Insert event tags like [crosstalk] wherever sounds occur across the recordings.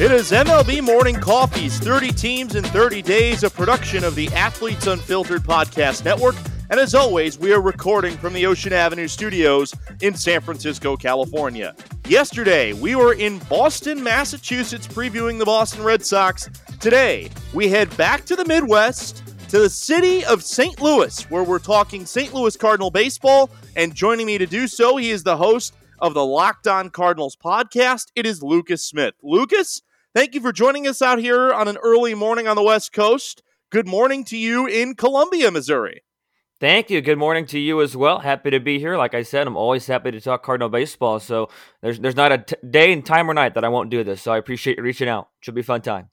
It is MLB Morning Coffee's 30 Teams in 30 Days, a production of the Athletes Unfiltered Podcast Network. And as always, we are recording from the Ocean Avenue studios in San Francisco, California. Yesterday, we were in Boston, Massachusetts, previewing the Boston Red Sox. Today, we head back to the Midwest to the city of St. Louis, where we're talking St. Louis Cardinal baseball. And joining me to do so, he is the host of the Locked On Cardinals podcast. It is Lucas Smith. Lucas, thank you for joining us out here on an early morning on the West Coast. Good morning to you in Columbia, Missouri. Thank you. Good morning to you as well. Happy to be here. Like I said, I'm always happy to talk Cardinal baseball. So there's there's not a t- day and time or night that I won't do this. So I appreciate you reaching out. Should be a fun time.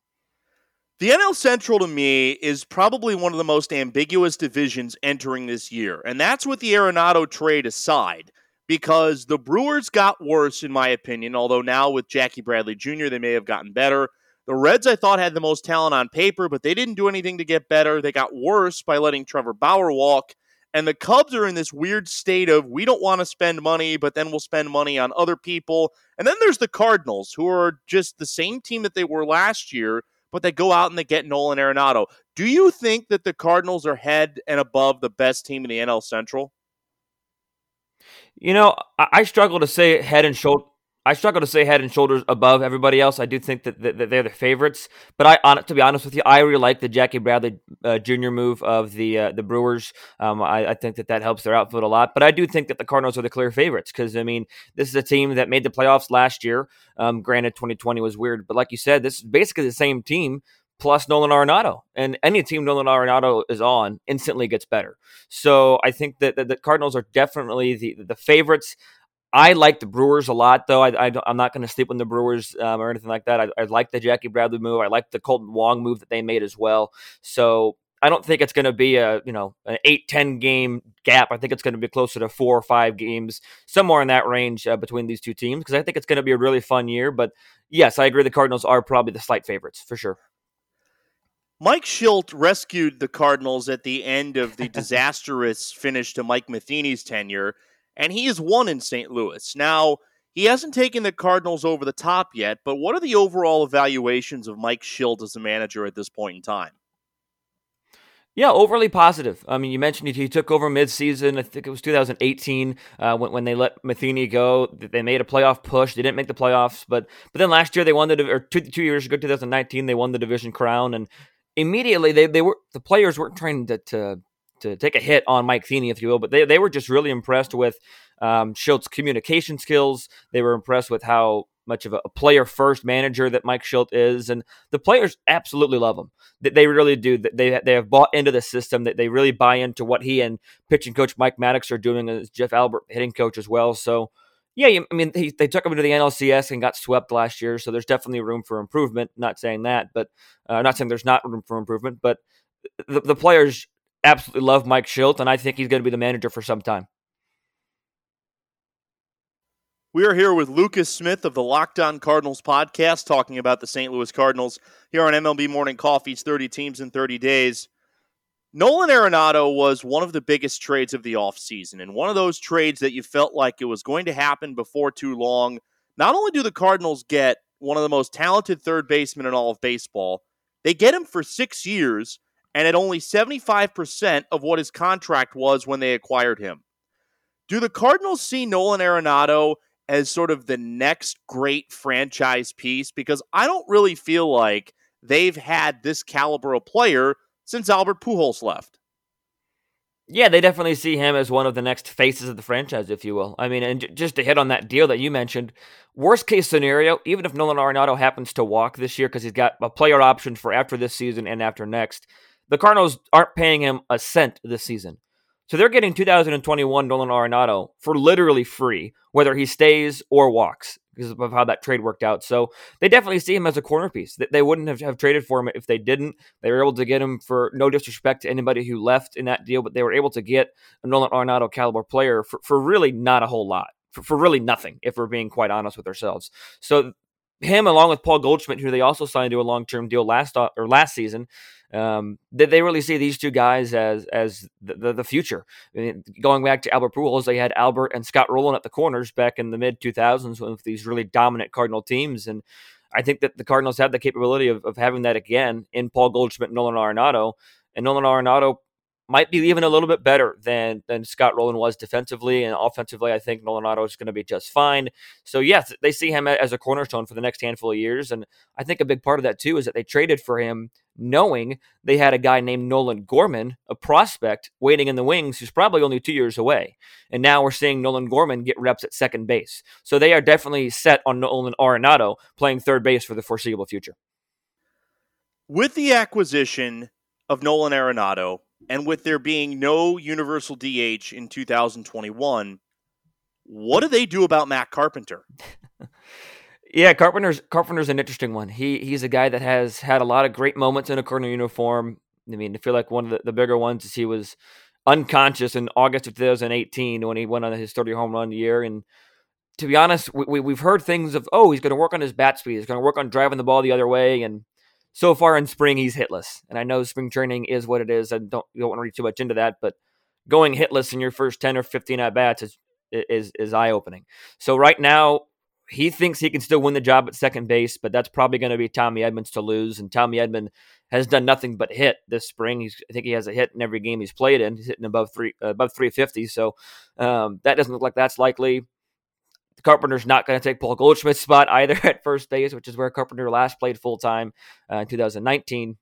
The NL Central to me is probably one of the most ambiguous divisions entering this year, and that's with the Arenado trade aside, because the Brewers got worse, in my opinion, although now with Jackie Bradley Jr., they may have gotten better. The Reds, I thought, had the most talent on paper, but they didn't do anything to get better. They got worse by letting Trevor Bauer walk. And the Cubs are in this weird state of we don't want to spend money, but then we'll spend money on other people. And then there's the Cardinals, who are just the same team that they were last year but they go out and they get Nolan Arenado. Do you think that the Cardinals are head and above the best team in the NL Central? You know, I, struggle to say head and shoulder. I struggle to say head and shoulders above everybody else. I do think that, that, that they're the favorites, but I, on, to be honest with you, I really like the Jackie Bradley uh, Jr. move of the uh, the Brewers. Um, I, I, think that that helps their outfit a lot. But I do think that the Cardinals are the clear favorites because I mean, this is a team that made the playoffs last year. Um, granted, 2020 was weird, but like you said, this is basically the same team plus Nolan Arenado. And any team Nolan Arenado is on instantly gets better. So I think that, the Cardinals are definitely the the favorites. I like the Brewers a lot, though. I, am not going to sleep on the Brewers um, or anything like that. I, I, like the Jackie Bradley move. I like the Kolten Wong move that they made as well. So I don't think it's going to be a you know an 8-10 game gap. I think it's going to be closer to four or five games, somewhere in that range uh, between these two teams. Because I think it's going to be a really fun year. But yes, I agree. The Cardinals are probably the slight favorites for sure. Mike Shildt rescued the Cardinals at the end of the [laughs] disastrous finish to Mike Matheny's tenure and he has won in St. Louis. Now, he hasn't taken the Cardinals over the top yet, but what are the overall evaluations of Mike Shildt as a manager at this point in time? Yeah, overly positive. I mean, you mentioned he took over midseason. I think it was 2018 uh, when, when they let Matheny go. They made a playoff push. They didn't make the playoffs, but but then last year they won the or two, two years ago, 2019, they won the division crown, and immediately they, they were the players weren't trying to, to to take a hit on Mike Feeney, if you will, but they, they were just really impressed with um, Shildt's communication skills. They were impressed with how much of a player first manager that Mike Shildt is, and the players absolutely love him. They really do. They they have bought into the system. That they really buy into what he and pitching coach Mike Maddux are doing as Jeff Albert hitting coach as well. So. Yeah, I mean, he, they took him to the NLCS and got swept last year, so there's definitely room for improvement. Not saying that, but uh, not saying there's not room for improvement, but the, the players absolutely love Mike Shildt, and I think he's going to be the manager for some time. We are here with Lucas Smith of the Locked On Cardinals podcast, talking about the St. Louis Cardinals here on MLB Morning Coffee's 30 Teams in 30 Days. Nolan Arenado was one of the biggest trades of the offseason, and one of those trades that you felt like it was going to happen before too long. Not only do the Cardinals get one of the most talented third basemen in all of baseball, they get him for six years and at only 75% of what his contract was when they acquired him. Do the Cardinals see Nolan Arenado as sort of the next great franchise piece? Because I don't really feel like they've had this caliber of player since Albert Pujols left. Yeah, they definitely see him as one of the next faces of the franchise, if you will. I mean, and j- just to hit on that deal that you mentioned, worst case scenario, even if Nolan Arenado happens to walk this year because he's got a player option for after this season and after next, the Cardinals aren't paying him a cent this season. So they're getting 2021 Nolan Arenado for literally free, whether he stays or walks, because of how that trade worked out. So they definitely see him as a corner piece. They wouldn't have, have traded for him if they didn't. They were able to get him for no disrespect to anybody who left in that deal, but they were able to get a Nolan Arenado caliber player for, for really not a whole lot. For, for really nothing, if we're being quite honest with ourselves. So him along with Paul Goldschmidt, who they also signed to a long term deal last uh, or last season, um, they, they really see these two guys as as the, the, the future. I mean, going back to Albert Pujols, they had Albert and Scott Rolen at the corners back in the mid 2000s with these really dominant Cardinal teams, and I think that the Cardinals have the capability of, of having that again in Paul Goldschmidt and Nolan Arenado. And Nolan Arenado might be even a little bit better than than Scott Rolen was defensively and offensively. I think Nolan is going to be just fine. So yes, they see him as a cornerstone for the next handful of years, and I think a big part of that too is that they traded for him knowing they had a guy named Nolan Gorman, a prospect waiting in the wings who's probably only two years away. And now we're seeing Nolan Gorman get reps at second base. So they are definitely set on Nolan Arenado playing third base for the foreseeable future. With the acquisition of Nolan Arenado, and with there being no universal DH in 2021, what do they do about Matt Carpenter? [laughs] yeah, Carpenter's Carpenter's an interesting one. He he's a guy that has had a lot of great moments in a Cardinal uniform. I mean, I feel like one of the, the bigger ones is he was unconscious in August of 2018 when he went on his 30 home run year. And to be honest, we, we, have heard things of, oh, he's going to work on his bat speed. He's going to work on driving the ball the other way. And so far in spring, he's hitless. And I know spring training is what it is. I don't, you don't want to read too much into that, but going hitless in your first 10 or 15 at bats is, is, is eye opening. So right now, he thinks he can still win the job at second base, but that's probably going to be Tommy Edman's to lose. And Tommy Edman has done nothing but hit this spring. He's, I think he has a hit in every game he's played in. He's hitting above three, above 350. So um, that doesn't look like that's likely. Carpenter's not going to take Paul Goldschmidt's spot either [laughs] at first base, which is where Carpenter last played full time uh, in 2019.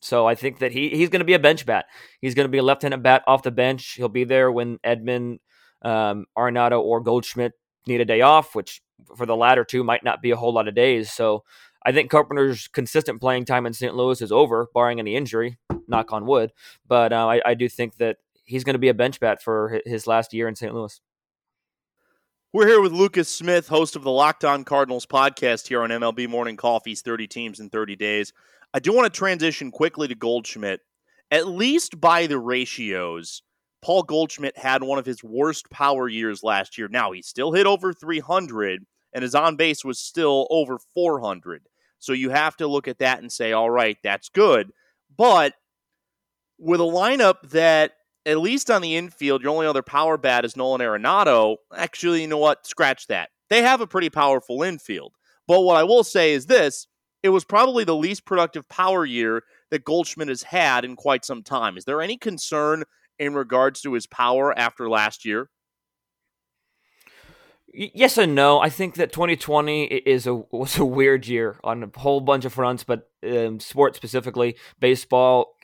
So I think that he he's going to be a bench bat. He's going to be a left-handed bat off the bench. He'll be there when Edman, um, Arenado, or Goldschmidt need a day off, which for the latter two might not be a whole lot of days. So I think Carpenter's consistent playing time in St. Louis is over, barring any injury. Knock on wood. But uh, I, I do think that he's going to be a bench bat for his last year in St. Louis. We're here with Lucas Smith, host of the Locked On Cardinals podcast here on MLB Morning Coffee's 30 Teams in 30 Days. I do want to transition quickly to Goldschmidt. At least by the ratios, Paul Goldschmidt had one of his worst power years last year. Now, he still hit over 300, and his on base was still over 400. So you have to look at that and say, all right, that's good. But with a lineup that at least on the infield, your only other power bat is Nolan Arenado. Actually, you know what? Scratch that. They have a pretty powerful infield. But what I will say is this it was probably the least productive power year that Goldschmidt has had in quite some time. Is there any concern in regards to his power after last year? Yes and no. I think that 2020 is a was a weird year on a whole bunch of fronts, but um, sports specifically, baseball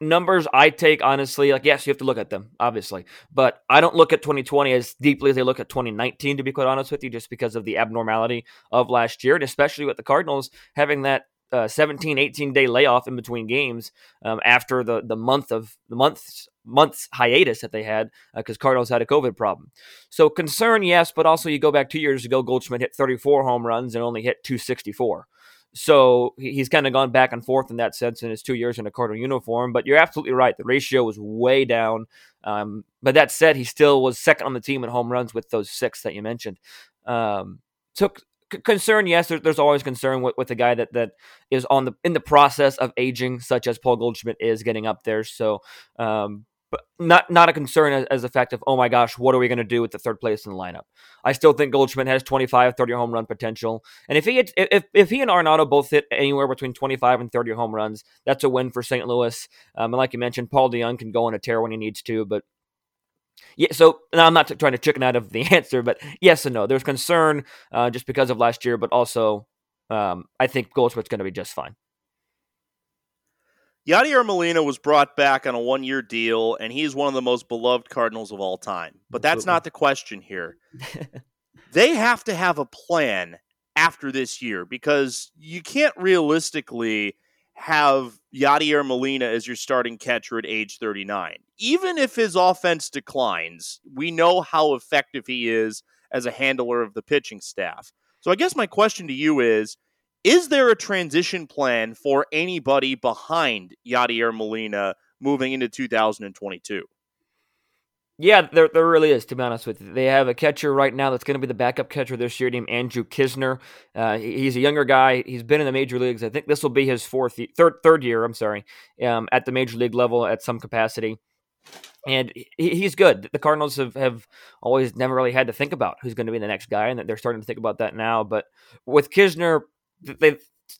numbers I take honestly, like yes, you have to look at them, obviously, but I don't look at 2020 as deeply as I look at 2019. To be quite honest with you, just because of the abnormality of last year, and especially with the Cardinals having that uh, 17, 18 day layoff in between games um, after the the month of the months months hiatus that they had because uh, Cardinals had a COVID problem. So concern, yes, but also you go back two years ago, Goldschmidt hit 34 home runs and only hit 264. So he's kind of gone back and forth in that sense in his two years in a Cardinal uniform. But you're absolutely right. The ratio was way down. Um, but that said, he still was second on the team in home runs with those six that you mentioned. Um, so c- concern, yes, there, there's always concern with, with a guy that that is on the in the process of aging, such as Paul Goldschmidt is getting up there. So um, but not not a concern as, as the fact of oh my gosh what are we going to do with the third place in the lineup i still think goldschmidt has 25 30 home run potential and if he if, if he and arenado both hit anywhere between 25 and 30 home runs that's a win for st louis um, and like you mentioned paul dejong can go on a tear when he needs to but yeah, so I'm not t- trying to chicken out of the [laughs] answer, but yes and no. There's concern uh, just because of last year, but also um, I think Goldschmidt's going to be just fine. Yadier Molina was brought back on a one year deal, and he's one of the most beloved Cardinals of all time. But that's not the question here. [laughs] they have to have a plan after this year because you can't realistically have Yadier Molina as your starting catcher at age 39. Even if his offense declines, we know how effective he is as a handler of the pitching staff. So I guess my question to you is is there a transition plan for anybody behind Yadier Molina moving into 2022? Yeah, there, there really is, to be honest with you. They have a catcher right now that's going to be the backup catcher this year named Andrew Knizner. Uh, he's a younger guy. He's been in the major leagues. I think this will be his fourth, third, third year, I'm sorry, um, at the major league level at some capacity. And he's good. The Cardinals have, have always never really had to think about who's going to be the next guy, and they're starting to think about that now. But with Knizner they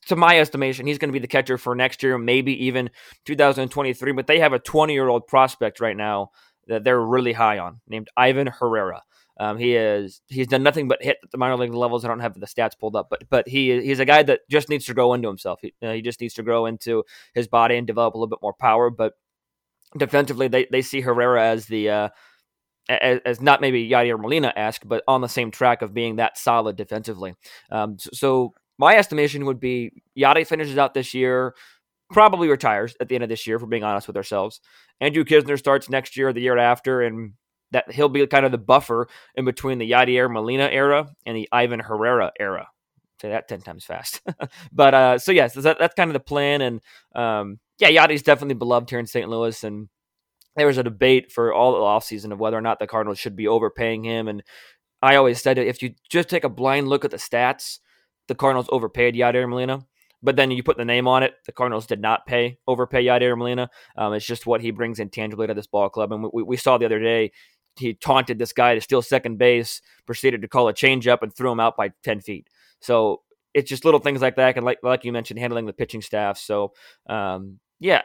to my estimation, he's going to be the catcher for next year, maybe even 2023. But they have a 20 year old prospect right now that they're really high on, named Ivan Herrera. Um, he is he's done nothing but hit the minor league levels. I don't have the stats pulled up, but but he he's a guy that just needs to grow into himself. He, uh, he just needs to grow into his body and develop a little bit more power. But defensively, they, they see Herrera as the uh, as, as, not maybe Yadier Molina asked, but on the same track of being that solid defensively. Um, so, so my estimation would be Yadi finishes out this year, probably retires at the end of this year, for being honest with ourselves. Andrew Knizner starts next year or the year after, and that he'll be kind of the buffer in between the Yadier Molina era and the Ivan Herrera era. Say that ten times fast. [laughs] but uh, so yes, that, that's kind of the plan, and um, yeah, Yadi's definitely beloved here in St. Louis, and there was a debate for all the offseason of whether or not the Cardinals should be overpaying him, and I always said if you just take a blind look at the stats the Cardinals overpaid Yadier Molina. But then you put the name on it. The Cardinals did not pay overpay Yadier Molina. Um, it's just what he brings intangibly to this ball club. And we, we saw the other day he taunted this guy to steal second base, proceeded to call a changeup and threw him out by ten feet. So it's just little things like that, and like like you mentioned, handling the pitching staff. So um, yeah,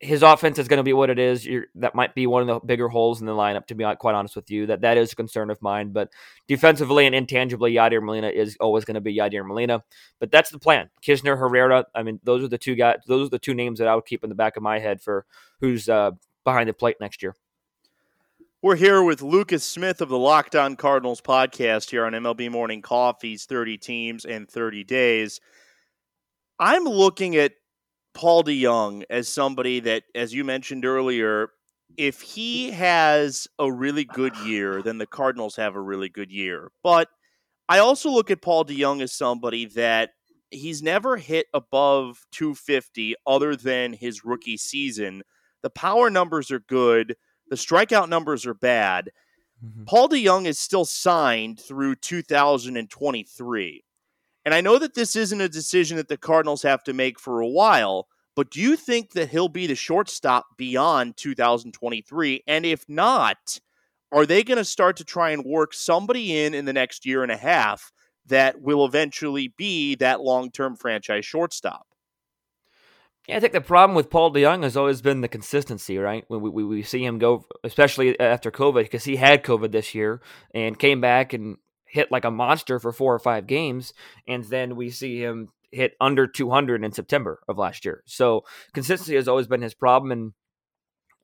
his offense is going to be what it is. You're, that might be one of the bigger holes in the lineup, to be quite honest with you. That that is a concern of mine. But defensively and intangibly, Yadier Molina is always going to be Yadier Molina. But that's the plan. Knizner, Herrera. I mean, those are the two guys. Those are the two names that I would keep in the back of my head for who's uh, behind the plate next year. We're here with Lucas Smith of the Locked On Cardinals podcast here on MLB Morning Coffee's 30 Teams in 30 Days. I'm looking at Paul DeJong as somebody that, as you mentioned earlier, if he has a really good year, then the Cardinals have a really good year. But I also look at Paul DeJong as somebody that he's never hit above 250 other than his rookie season. The power numbers are good, the strikeout numbers are bad. Mm-hmm. Paul DeJong is still signed through 2023. And I know that this isn't a decision that the Cardinals have to make for a while, but do you think that he'll be the shortstop beyond 2023? And if not, are they going to start to try and work somebody in in the next year and a half that will eventually be that long term franchise shortstop? Yeah, I think the problem with Paul DeJong has always been the consistency, right? When we, we, we see him go, especially after COVID, because he had COVID this year and came back and hit like a monster for four or five games, and then we see him hit under 200 in September of last year. So consistency has always been his problem, and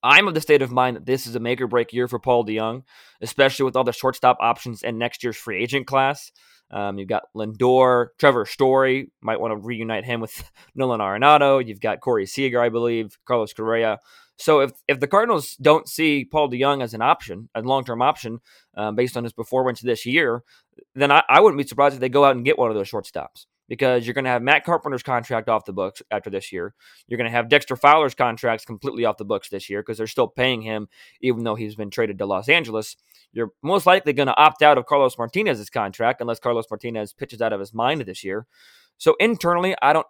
I'm of the state of mind that this is a make or break year for Paul DeJong, especially with all the shortstop options in next year's free agent class. Um, you've got Lindor, Trevor Story, might want to reunite him with [laughs] Nolan Arenado. You've got Corey Seager, I believe, Carlos Correa. So if if the Cardinals don't see Paul DeJong as an option, a long term option, um, based on his performance this year, then I, I, wouldn't be surprised if they go out and get one of those shortstops because you're going to have Matt Carpenter's contract off the books after this year. You're going to have Dexter Fowler's contracts completely off the books this year because they're still paying him even though he's been traded to Los Angeles. You're most likely going to opt out of Carlos Martinez's contract unless Carlos Martinez pitches out of his mind this year. So internally, I don't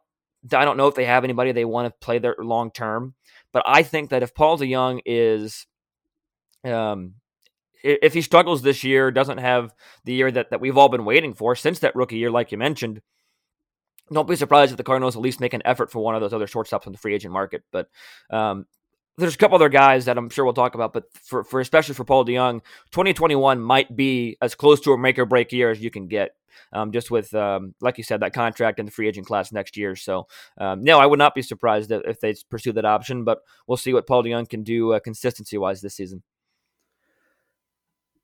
I don't know if they have anybody they want to play there long term, but I think that if Paul DeJong is um if he struggles this year, doesn't have the year that, that we've all been waiting for since that rookie year, like you mentioned, don't be surprised if the Cardinals at least make an effort for one of those other shortstops in the free agent market. But um, there's a couple other guys that I'm sure we'll talk about, but for, for especially for Paul DeJong, 2021 might be as close to a make or break year as you can get. Um, just with, um, like you said, that contract in the free agent class next year. So, um, no, I would not be surprised if they pursue that option, but we'll see what Paul DeJong can do uh, consistency wise this season.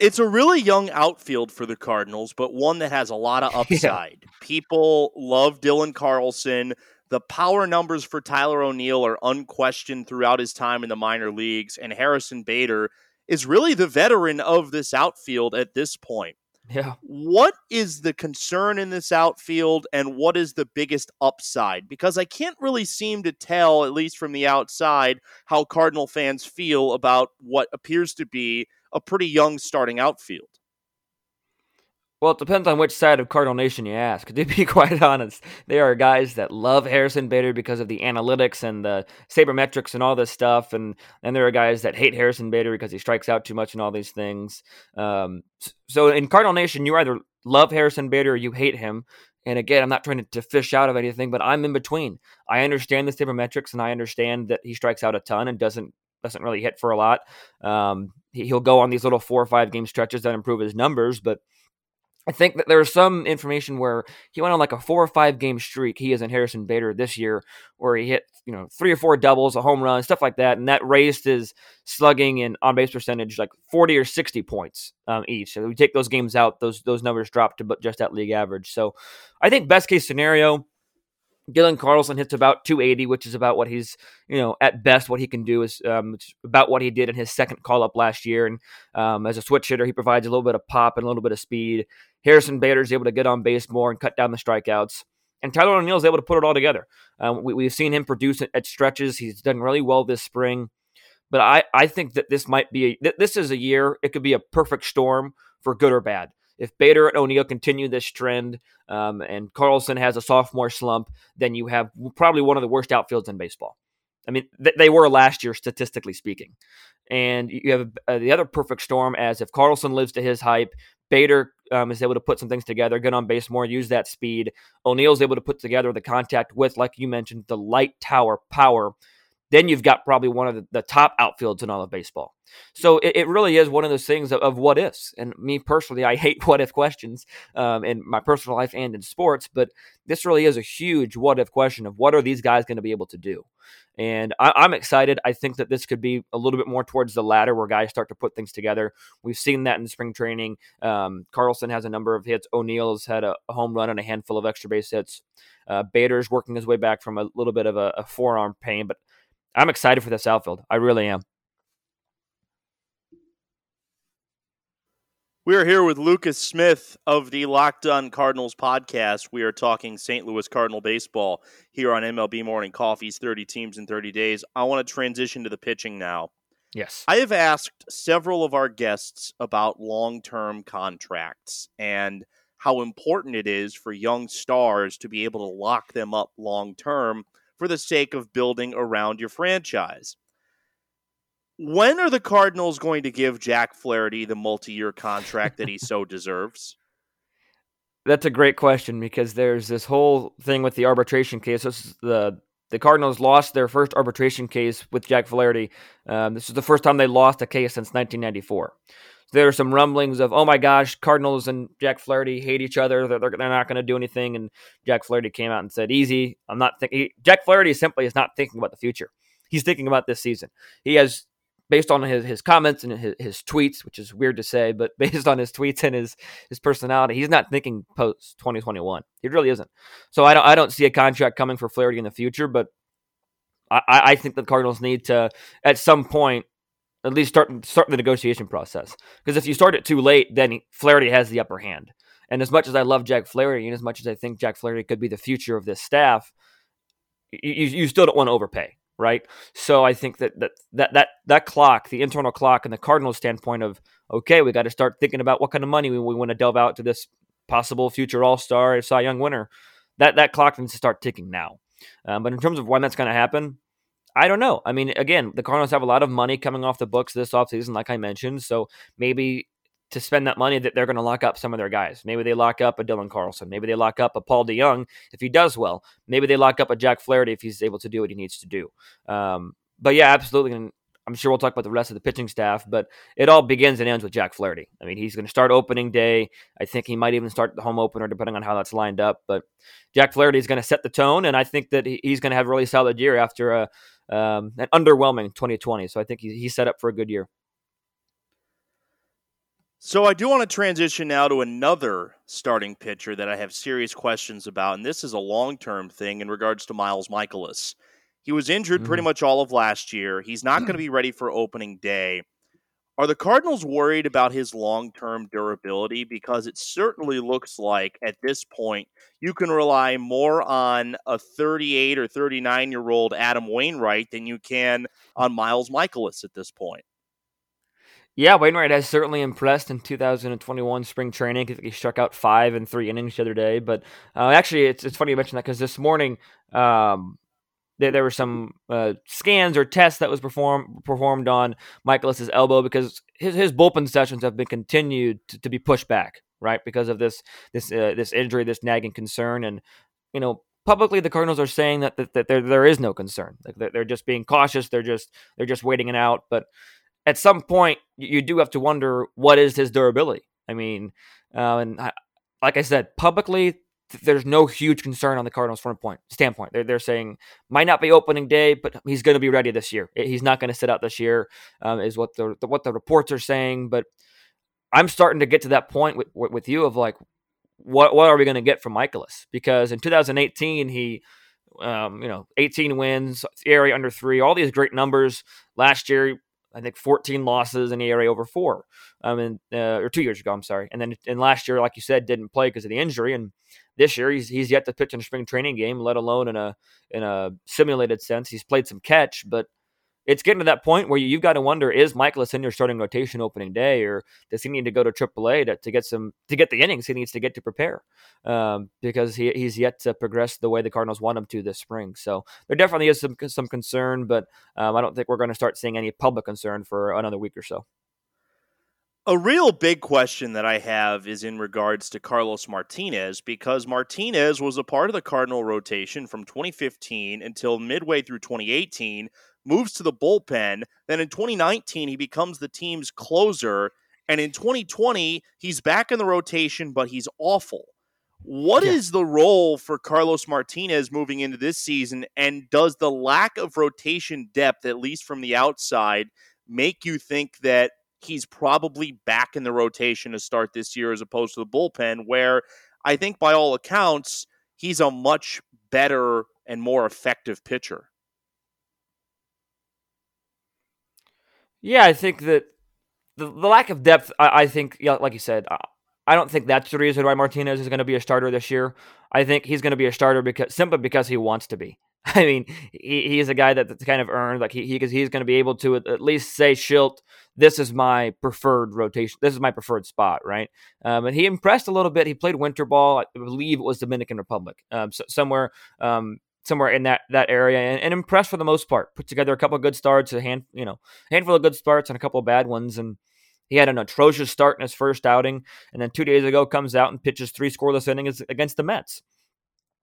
It's a really young outfield for the Cardinals, but one that has a lot of [laughs] upside. Yeah. People love Dylan Carlson. The power numbers for Tyler O'Neill are unquestioned throughout his time in the minor leagues, and Harrison Bader is really the veteran of this outfield at this point. Yeah. What is the concern in this outfield and what is the biggest upside? Because I can't really seem to tell, at least from the outside, how Cardinal fans feel about what appears to be a pretty young starting outfield. Well, it depends on which side of Cardinal Nation you ask. To be [laughs] quite honest, there are guys that love Harrison Bader because of the analytics and the sabermetrics and all this stuff, and and there are guys that hate Harrison Bader because he strikes out too much and all these things. Um, so in Cardinal Nation, you either love Harrison Bader or you hate him. And again, I'm not trying to, to, fish out of anything, but I'm in between. I understand the sabermetrics, and I understand that he strikes out a ton and doesn't doesn't really hit for a lot. Um, he, he'll go on these little four or five game stretches that improve his numbers, but I think that there's some information where he went on like a four or five game streak. He is in Harrison Bader this year, where he hit you know three or four doubles, a home run, stuff like that, and that raised his slugging and on base percentage like 40 or 60 points um, each. So we take those games out, those those numbers drop to just at league average. So I think best case scenario, Dylan Carlson hits about 280, which is about what he's, you know, at best what he can do is um, about what he did in his second call up last year. And um, as a switch hitter, he provides a little bit of pop and a little bit of speed. Harrison Bader is able to get on base more and cut down the strikeouts. And Tyler O'Neill is able to put it all together. Um, we, have seen him produce at stretches. He's done really well this spring. But I, I think that this might be a, this is a year. It could be a perfect storm for good or bad. If Bader and O'Neill continue this trend, um, and Carlson has a sophomore slump, then you have probably one of the worst outfields in baseball. I mean, th- they were last year, statistically speaking. And you have uh, the other perfect storm as if Carlson lives to his hype, Bader um, is able to put some things together, get on base more, use that speed. O'Neill's able to put together the contact with, like you mentioned, the light tower power. Then you've got probably one of the, the top outfields in all of baseball. So it, it, really is one of those things of, of, what ifs. And me personally, I [laughs] hate what if questions um, in my personal life and in sports, but this really is a huge what if question of what are these guys going to be able to do? And I, am excited. I think that this could be a little bit more towards the latter where guys start to put things together. We've seen that in spring training. Um, Carlson has a number of hits. O'Neill's had a, a, home run and a handful of extra base hits. Uh, Bader's working his way back from a little bit of a, a forearm pain, but I'm excited for this outfield. I really am. We are here with Lucas Smith of the Locked On Cardinals podcast. We are talking St. Louis Cardinal baseball here on MLB Morning Coffee's 30 Teams in 30 Days. I want to transition to the pitching now. Yes. I have asked several of our guests about long term contracts and how important it is for young stars to be able to lock them up long term for the sake of building around your franchise. When are the Cardinals going to give Jack Flaherty the multi-year contract that he so [laughs] deserves? That's a great question because there's this whole thing with the arbitration case. This is the the Cardinals lost their first arbitration case with Jack Flaherty. Um, this is the first time they lost a case since 1994. There are some rumblings of, oh my gosh, Cardinals and Jack Flaherty hate each other. They're, they're, they're not going to do anything. And Jack Flaherty came out and said, easy. I'm not thinking. Jack Flaherty simply is not thinking about the future. He's thinking about this season. He has based on his, his comments and his, his tweets, which is weird to say, but [laughs] based on his tweets and his his personality, he's not thinking post 2021. He really isn't. So I don't I don't see a contract coming for Flaherty in the future, but I, I think the Cardinals need to at some point at least start start the negotiation process. Because if you start it too late, then Flaherty has the upper hand. And as much as I love Jack Flaherty, and as much as I think Jack Flaherty could be the future of this staff, you, you still don't want to overpay right? So I think that that that that that clock, the internal clock, and the Cardinals' standpoint of okay, we got to start thinking about what kind of money we, we want to delve out to this possible future All Star, Cy Young winner. That that clock needs to start ticking now. Um, but in terms of when that's going to happen, I don't know. I mean, again, the Cardinals have a lot of money coming off the books this offseason, like I mentioned. So maybe to spend that money that they're going to lock up some of their guys. Maybe they lock up a Dylan Carlson. Maybe they lock up a Paul DeJong if he does well. Maybe they lock up a Jack Flaherty if he's able to do what he needs to do. Um, but yeah, absolutely. And I'm sure we'll talk about the rest of the pitching staff, but it all begins and ends with Jack Flaherty. I mean, he's going to start opening day. I think he might even start the home opener, depending on how that's lined up. But Jack Flaherty is going to set the tone, and I think that he's going to have a really solid year after a, um, an underwhelming 2020. So I think he's set up for a good year. So I do want to transition now to another starting pitcher that I have serious questions about, and this is a long-term thing in regards to Miles Mikolas. He was injured mm. pretty much all of last year. He's not going to [clears throat] be ready for opening day. Are the Cardinals worried about his long-term durability? Because it certainly looks like at this point you can rely more on a 38 or 39 year old Adam Wainwright than you can on Miles Mikolas at this point. Yeah, Wainwright has certainly impressed in 2021 spring training. He struck out five and three innings the other day. But uh, actually, it's, it's funny you mention that because this morning um, there, there were some uh, scans or tests that was performed performed on Mikolas's elbow because his, his bullpen sessions have been continued to, to be pushed back right? Because of this this uh, this injury, this nagging concern, and you know publicly the Cardinals are saying that that, that there there is no concern. Like they're, they're just being cautious. They're just they're just waiting it out. But at some point, you do have to wonder what is his durability. I mean, uh, and I, like I said, publicly there's no huge concern on the Cardinals from a point standpoint. They're they're saying might not be opening day, but he's going to be ready this year. He's not going to sit out this year, um, is what the, the, what the reports are saying. But I'm starting to get to that point with with you of like, what what are we going to get from Mikolas? Because in 2018 he, um, you know, 18 wins, ERA under three, all these great numbers. Last year I think 14 losses in the ERA over four, um, and uh, or two years ago. I'm sorry, and then and last year, like you said, didn't play because of the injury, and this year he's he's yet to pitch in a spring training game, let alone in a in a simulated sense. He's played some catch, but it's getting to that point where you, have got to wonder: Is Mikolas in your starting rotation opening day, or does he need to go to AAA to, to get some to get the innings he needs to get to prepare? Um, because he, he's yet to progress the way the Cardinals want him to this spring. So there definitely is some some concern, but um, I don't think we're going to start seeing any public concern for another week or so. A real big question that I have is in regards to Carlos Martinez because Martinez was a part of the Cardinal rotation from 2015 until midway through 2018 moves to the bullpen. Then in 2019, he becomes the team's closer. And in 2020, he's back in the rotation, but he's awful. What yeah. is the role for Carlos Martinez moving into this season? And does the lack of rotation depth, at least from the outside, make you think that he's probably back in the rotation to start this year as opposed to the bullpen, where I think by all accounts, he's a much better and more effective pitcher? Yeah, I think that the, the lack of depth, I, I think, like you said, I, I don't think that's the reason why Martinez is going to be a starter this year. I think he's going to be a starter because simply because he wants to be. [laughs] I mean, he, he's a guy that, that's kind of earned like he, he he's going to be able to at least say Shildt, this is my preferred rotation, this is my preferred spot, right? Um, and he impressed a little bit. He played winter ball, I believe it was Dominican Republic, um, so, somewhere um, somewhere in that that area and, and, impressed for the most part. Put together a couple of good starts, a hand you know handful of good starts and a couple of bad ones, and he had an atrocious start in his first outing, and then two days ago comes out and pitches three scoreless innings against the Mets.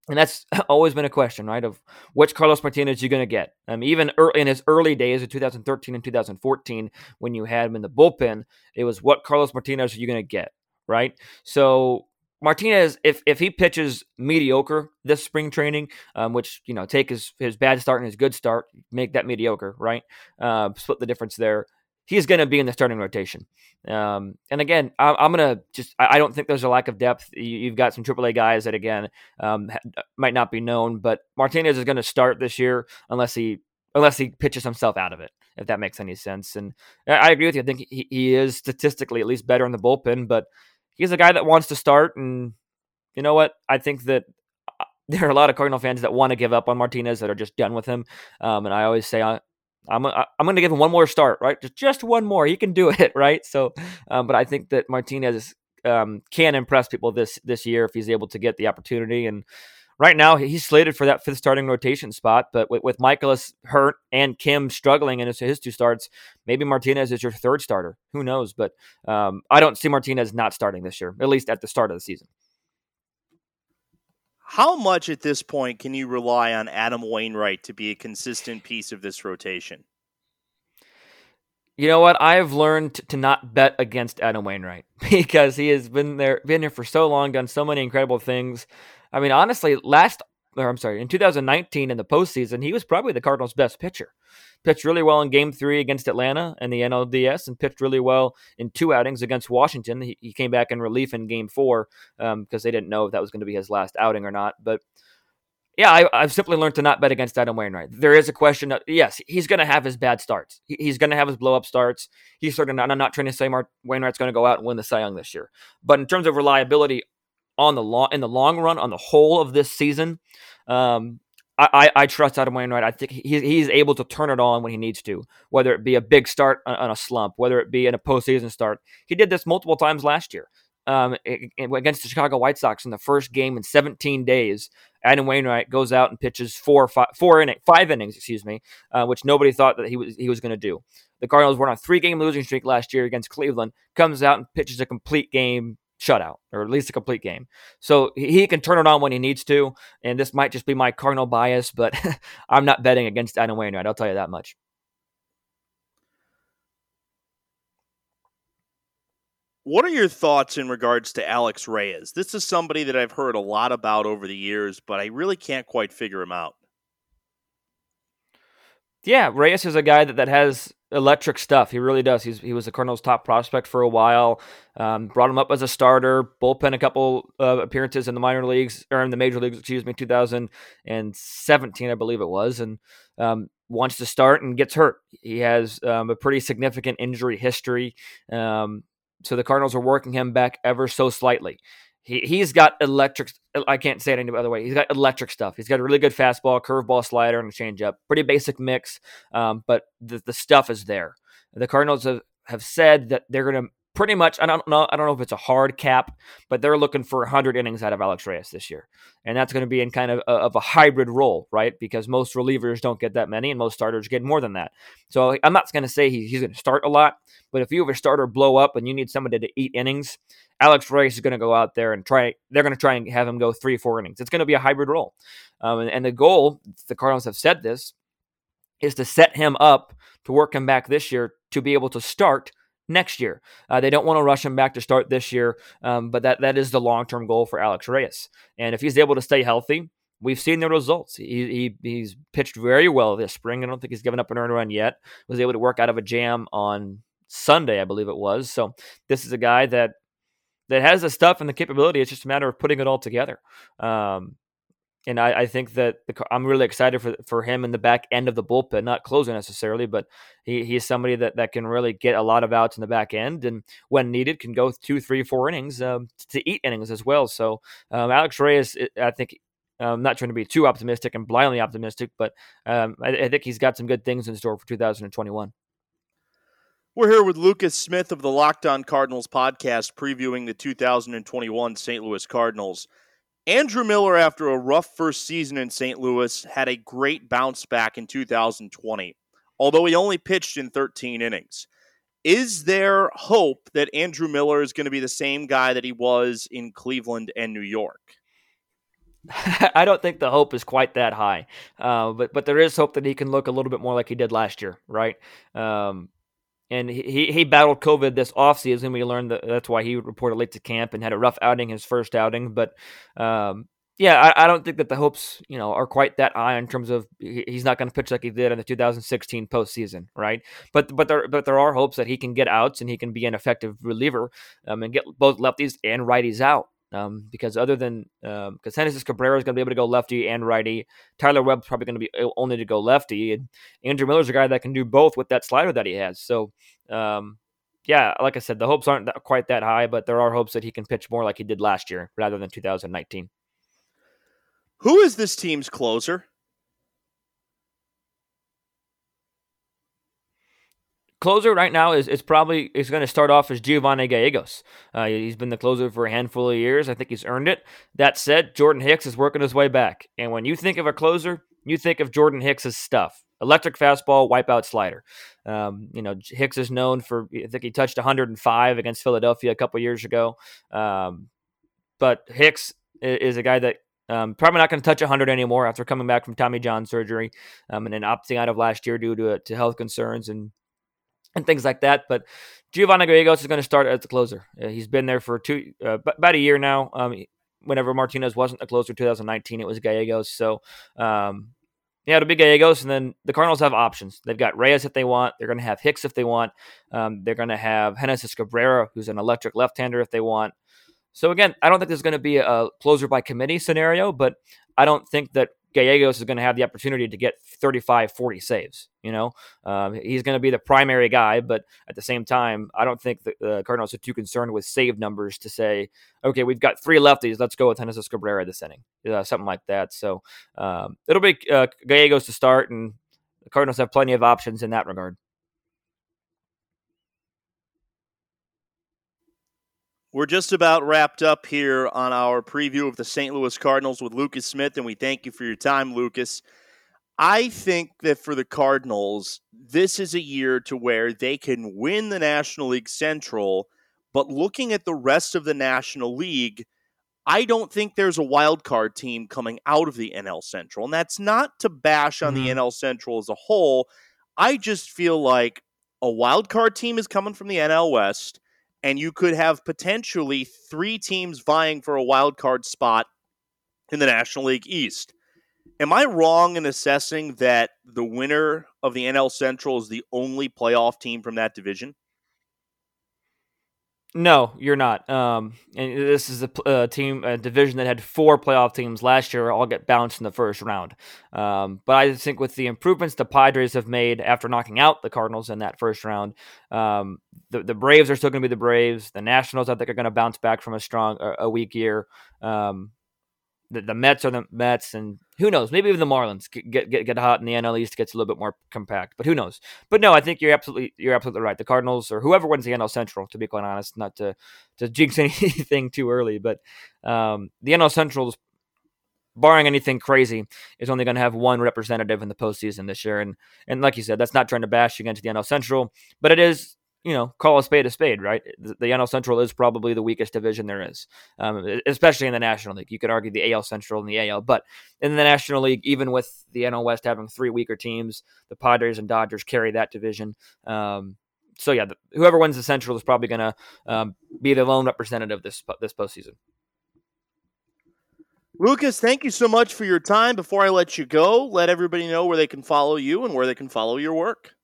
And that's [laughs] always been a question, right? Of which Carlos Martinez are you going to get. Um, even early, in his early days of 2013 and 2014, when you had him in the bullpen, it was what Carlos Martinez are you going to get, right? So Martinez, if if he pitches mediocre this spring training, um, which you know take his his bad start and his good start, make that mediocre, right? Uh, split the difference there. He's going to be in the starting rotation. Um, and again, I, am going to just, I, I, don't think there's a lack of depth. You, have got some AAA guys that, again, um, might not be known, but Martinez is going to start this year unless he, unless he pitches himself out of it, if that makes any sense. And I, I agree with you. I think he, he is statistically at least better in the bullpen, but he's a guy that wants to start. And you know what? I think that uh, [laughs] there are a lot of Cardinal fans that want to give up on Martinez that are just done with him. Um, and I always say, I'm I'm going to give him one more start, right? Just just one more. He can do [laughs] it, right? So, um, but I think that Martinez um, can impress people this this year if he's able to get the opportunity. And right now, he's slated for that fifth starting rotation spot. But with, with Mikolas hurt and Kim struggling in his, his two starts, maybe Martinez is your third starter. Who knows? But um, I don't see Martinez not starting this year, at least at the start of the season. How much at this point can you rely on Adam Wainwright to be a consistent piece of this rotation? You know what? I've learned to not bet against Adam Wainwright [laughs] because he has been there, been here for so long, done so many incredible things. I mean, honestly, last or I'm sorry, in 2019 in the postseason, he was probably the Cardinals' best pitcher. Pitched really well in Game Three against Atlanta and the NLDS, and pitched really well in two outings against Washington. He, he came back in relief in Game Four because um, they didn't know if that was going to be his last outing or not. But yeah, I, have simply learned to not bet against Adam Wainwright. There is a question. Yes, he's going to have his bad starts. He, he's going to have his blow up starts. He's sort of not. I'm not trying to say Mark Wainwright's going to go out and win the Cy Young this year, but in terms of reliability on the long in the long run, on the whole of this season, um, I, I, I, trust Adam Wainwright. I think he's, he's able to turn it on when he needs to, whether it be a big start on, a slump, whether it be in a postseason start. He did this multiple times last year um, against the Chicago White Sox in the first game in 17 days. Adam Wainwright goes out and pitches four, five, four inning, five innings, excuse me, uh, which nobody thought that he was he was going to do. The Cardinals were on a three game losing streak last year against Cleveland. Comes out and pitches a complete game shutout or at least a complete game. So he can turn it on when he needs to. And this might just be my cardinal bias, but [laughs] I'm not betting against Adam Wainwright. I'll tell you that much. What are your thoughts in regards to Alex Reyes? This is somebody that I've heard a lot about over the years, but I really can't quite figure him out. Yeah, Reyes is a guy that, that has electric stuff. He really does. He's he was the Cardinals' top prospect for a while. Um, brought him up as a starter, bullpen a couple uh, appearances in the minor leagues or in the major leagues. Excuse me, 2017, I believe it was, and um, wants to start and gets hurt. He has um, a pretty significant injury history. Um, so the Cardinals are working him back ever so slightly. He he's got electric. I can't say it any other way. He's got electric stuff. He's got a really good fastball, curveball, slider, and a changeup. Pretty basic mix, um, but the the stuff is there. The Cardinals have, have said that they're going to pretty much. I don't know. I don't know if it's a hard cap, but they're looking for 100 innings out of Alex Reyes this year, and that's going to be in kind of a, of a hybrid role, right? Because most relievers don't get that many, and most starters get more than that. So I'm not going to say he, he's going to start a lot, but if you have a starter blow up and you need somebody to eat innings, Alex Reyes is going to go out there and try. They're going to try and have him go three, four innings. It's going to be a hybrid role, um, and, and the goal. The Cardinals have said this is to set him up to work him back this year to be able to start next year. Uh, they don't want to rush him back to start this year, um, but that that is the long term goal for Alex Reyes. And if he's able to stay healthy, we've seen the results. He, he he's pitched very well this spring. I don't think he's given up an earned run yet. Was able to work out of a jam on Sunday, I believe it was. So this is a guy that that has the stuff and the capability. It's just a matter of putting it all together. Um, and I, I, think that the, I'm really excited for for him in the back end of the bullpen, not closing necessarily, but he, he's somebody that, that can really get a lot of outs in the back end, and when needed, can go two, three, four innings um, to eat innings as well. So um, Alex Reyes, I think. I'm not trying to be too optimistic and blindly optimistic, but um, I, I think he's got some good things in store for 2021. We're here with Lucas Smith of the Locked On Cardinals podcast, previewing the 2021 St. Louis Cardinals. Andrew Miller, after a rough first season in St. Louis, had a great bounce back in 2020, although he only pitched in 13 innings. Is there hope that Andrew Miller is going to be the same guy that he was in Cleveland and New York? [laughs] I don't think the hope is quite that high, uh, but but there is hope that he can look a little bit more like he did last year, right? Um, and he, he battled COVID this offseason. We learned that that's why he reported late to camp and had a rough outing, his first outing. But um, yeah, I, I, don't think that the hopes you know are quite that high in terms of he's not going to pitch like he did in the 2016 postseason, right? But but there but there are hopes that he can get outs and he can be an effective reliever um, and get both lefties and righties out. Um, because other than because um, Genesis Cabrera is going to be able to go lefty and righty, Tyler Webb's probably going to be only to go lefty, and Andrew Miller's a guy that can do both with that slider that he has. So, um, yeah, like I said, the hopes aren't quite that high, but there are hopes that he can pitch more like he did last year rather than 2019. Who is this team's closer? Closer right now is, is probably is going to start off as Giovanni Gallegos. Uh, he's been the closer for a handful of years. I think he's earned it. That said, Jordan Hicks is working his way back. And when you think of a closer, you think of Jordan Hicks's stuff. Electric fastball, wipeout slider. Um, you know, Hicks is known for, I think he touched 105 against Philadelphia a couple years ago. Um, but Hicks is a guy that um, probably not going to touch 100 anymore after coming back from Tommy John surgery um, and then opting out of last year due to, to health concerns and and things like that. But Giovanni Gallegos is going to start as the closer. Uh, he's been there for two uh, about a year now. Um, whenever Martinez wasn't the closer, 2019, it was Gallegos. So. Um, yeah, it'll be Gallegos, and then the Cardinals have options. They've got Reyes if they want. They're going to have Hicks if they want. Um, they're going to have Genesis Cabrera, who's an electric left-hander, if they want. So again, I don't think there's going to be a closer by committee scenario, but I don't think that Gallegos is going to have the opportunity to get 35, 40 saves. You know, um, he's going to be the primary guy, but at the same time, I don't think the Cardinals are too concerned with save numbers to say, okay, we've got three lefties, let's go with Genesis Cabrera this inning, uh, something like that. So um, it'll be uh, Gallegos to start, and the Cardinals have plenty of options in that regard. We're just about wrapped up here on our preview of the St. Louis Cardinals with Lucas Smith, and we thank you for your time, Lucas. I think that for the Cardinals, this is a year to where they can win the National League Central, But looking at the rest of the National League, I don't think there's a wild card team coming out of the NL Central. And that's not to bash on mm-hmm. the NL Central as a whole. I just feel like a wild card team is coming from the NL West, and you could have potentially three teams vying for a wild card spot in the National League East. Am I wrong in assessing that the winner of the NL Central is the only playoff team from that division? No, you're not. Um, and this is a, a, team, a division that had four playoff teams last year, all get bounced in the first round. Um, but I think with the improvements the Padres have made after knocking out the Cardinals in that first round, um, the, the Braves are still going to be the Braves. The Nationals, I think, are going to bounce back from a strong, a, a weak year. Um, the, the Mets are the Mets, and who knows? Maybe even the Marlins get get get hot, and the NL East gets a little bit more compact. But who knows? But no, I think you're absolutely you're absolutely right. The Cardinals or whoever wins the NL Central, to be quite honest, not to to jinx [laughs] anything too early, but um, the NL Central is barring anything crazy, is only going to have one representative in the postseason this year. And and like you said, that's not trying to bash against the NL Central, but it is you know, call a spade a spade, right? The, the NL Central is probably the weakest division there is, um, especially in the National League. You could argue the AL Central and the AL, but in the National League, even with the NL West having three weaker teams, the Padres and Dodgers carry that division. Um, so yeah, the, whoever wins the Central is probably going to um, be the lone representative this this postseason. Lucas, thank you so much for your time. Before I let you go, let everybody know where they can follow you and where they can follow your work.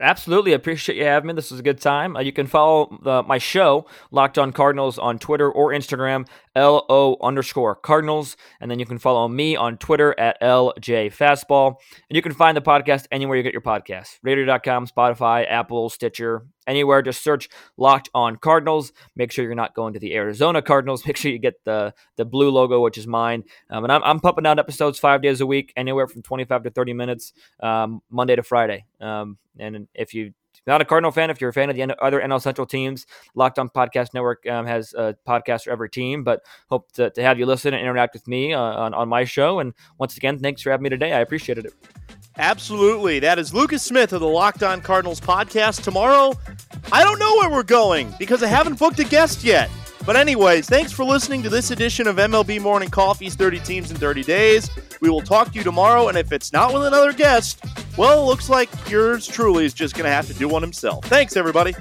Absolutely. Appreciate you having me. This was a good time. Uh, you can follow my show, Locked on Cardinals, on Twitter or Instagram, LO underscore Cardinals. And then you can follow me on Twitter at LJ Fastball. And you can find the podcast anywhere you get your podcasts radio.com, Spotify, Apple, Stitcher, anywhere. Just search Locked on Cardinals. Make sure you're not going to the Arizona Cardinals. [laughs] Make sure you get the the blue logo, which is mine. Um, and I'm, I'm pumping out episodes five days a week, anywhere from 25 to 30 minutes, um, Monday to Friday. Um, and if you not a Cardinal fan, if you're a fan of the other NL Central teams, Locked On Podcast Network um, has a podcast for every team. But hope to, to have you listen and interact with me uh, on, on my show. And once again, thanks for having me today. I appreciated it. Absolutely. That is Lucas Smith of the Locked On Cardinals podcast. Tomorrow, I don't know where we're going because I haven't booked a guest yet. But, anyways, thanks for listening to this edition of MLB Morning Coffee's 30 Teams in 30 Days. We will talk to you tomorrow, and if it's not with another guest, well, it looks like yours truly is just going to have to do one himself. Thanks, everybody.